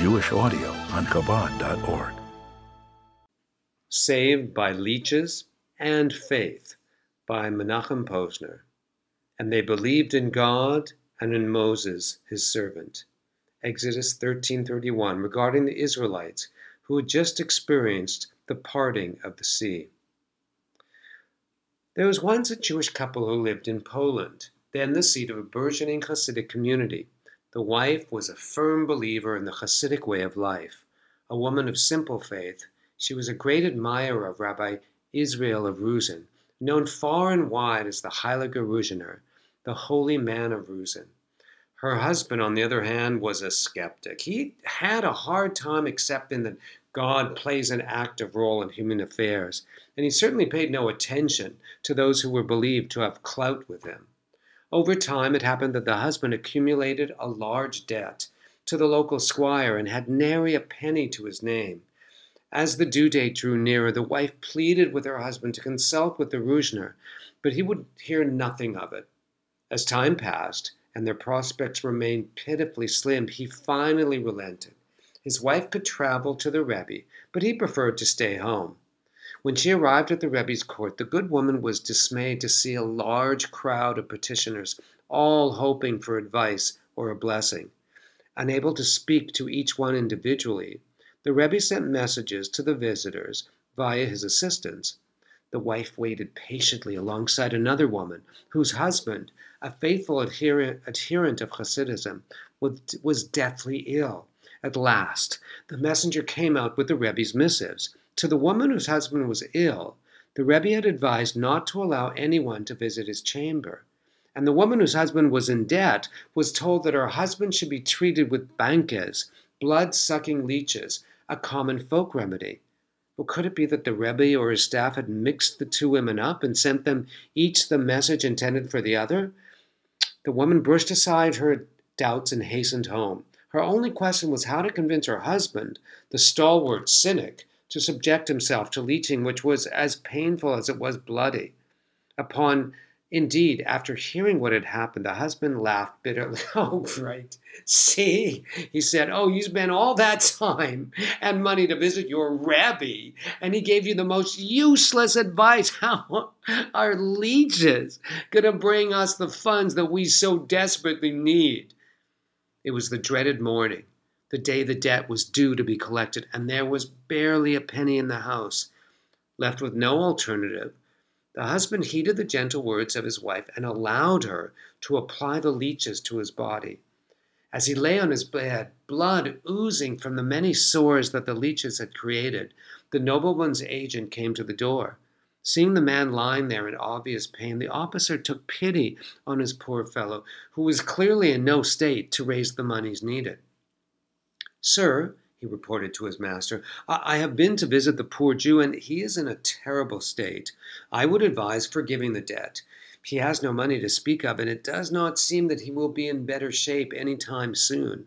Jewish audio on Chabad.org. Saved by Leeches and Faith by Menachem Posner. And they believed in God and in Moses, his servant. Exodus 13:31 regarding the Israelites who had just experienced the parting of the sea. There was once a Jewish couple who lived in Poland, then the seat of a burgeoning Hasidic community. The wife was a firm believer in the Hasidic way of life. A woman of simple faith, she was a great admirer of Rabbi Israel of Ruzhin, known far and wide as the Heilige Ruzhiner, the holy man of Ruzhin. Her husband, on the other hand, was a skeptic. He had a hard time accepting that God plays an active role in human affairs, and he certainly paid no attention to those who were believed to have clout with him. Over time, it happened that the husband accumulated a large debt to the local squire and had nary a penny to his name. As the due date drew nearer, the wife pleaded with her husband to consult with the Ruzhiner, but he would hear nothing of it. As time passed, and their prospects remained pitifully slim, he finally relented. His wife could travel to the Rebbe, but he preferred to stay home. When she arrived at the Rebbe's court, the good woman was dismayed to see a large crowd of petitioners, all hoping for advice or a blessing. Unable to speak to each one individually, the Rebbe sent messages to the visitors via his assistants. The wife waited patiently alongside another woman, whose husband, a faithful adherent, of Hasidism, was deathly ill. At last, the messenger came out with the Rebbe's missives. To the woman whose husband was ill, the Rebbe had advised not to allow anyone to visit his chamber. And the woman whose husband was in debt was told that her husband should be treated with bankes, blood sucking leeches, a common folk remedy. Well, could it be that the Rebbe or his staff had mixed the two women up and sent them each the message intended for the other? The woman brushed aside her doubts and hastened home. Her only question was how to convince her husband, the stalwart cynic, to subject himself to leeching, which was as painful as it was bloody. Upon Indeed, after hearing what had happened, the husband laughed bitterly. Oh, right. See, he said, Oh, you spent all that time and money to visit your rabbi, and he gave you the most useless advice. How are leeches going to bring us the funds that we so desperately need? It was the dreaded morning, the day the debt was due to be collected, and there was barely a penny in the house. Left with no alternative, the husband heeded the gentle words of his wife and allowed her to apply the leeches to his body. As he lay on his bed, blood oozing from the many sores that the leeches had created, the nobleman's agent came to the door. Seeing the man lying there in obvious pain, the officer took pity on his poor fellow, who was clearly in no state to raise the moneys needed. Sir, he reported to his master. I have been to visit the poor Jew, and he is in a terrible state. I would advise forgiving the debt. He has no money to speak of, and it does not seem that he will be in better shape any time soon.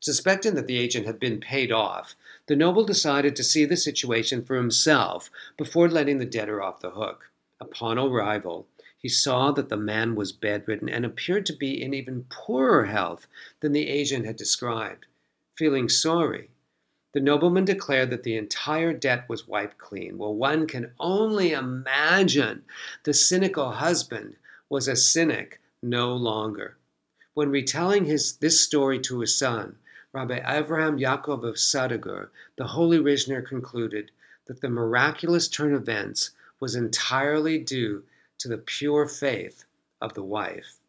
Suspecting that the agent had been paid off, the noble decided to see the situation for himself before letting the debtor off the hook. Upon arrival, he saw that the man was bedridden and appeared to be in even poorer health than the agent had described feeling sorry. The nobleman declared that the entire debt was wiped clean. Well, one can only imagine the cynical husband was a cynic no longer. When retelling his, this story to his son, Rabbi Avraham Yaakov of Sadigur, the holy Ruzhiner concluded that the miraculous turn of events was entirely due to the pure faith of the wife.